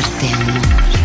hacerte amor.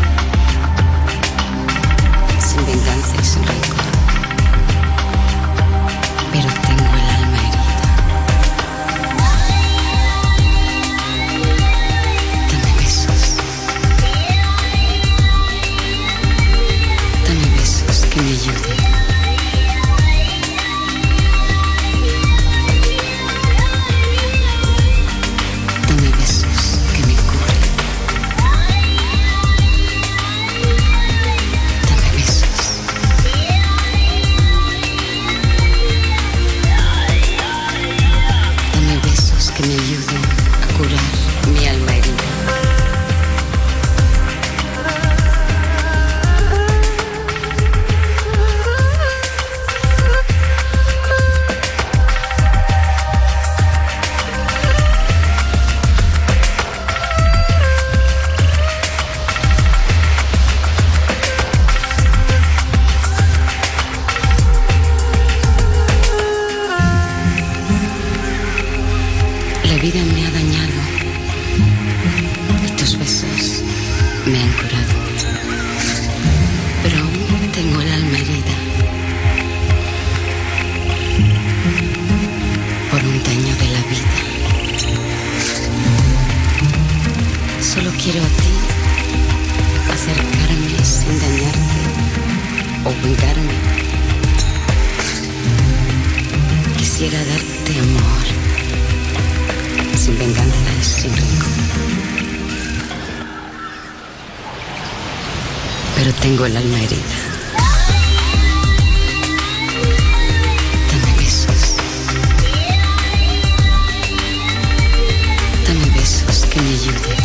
pero tengo el alma herida. Dame besos. Dame besos que me ayuden.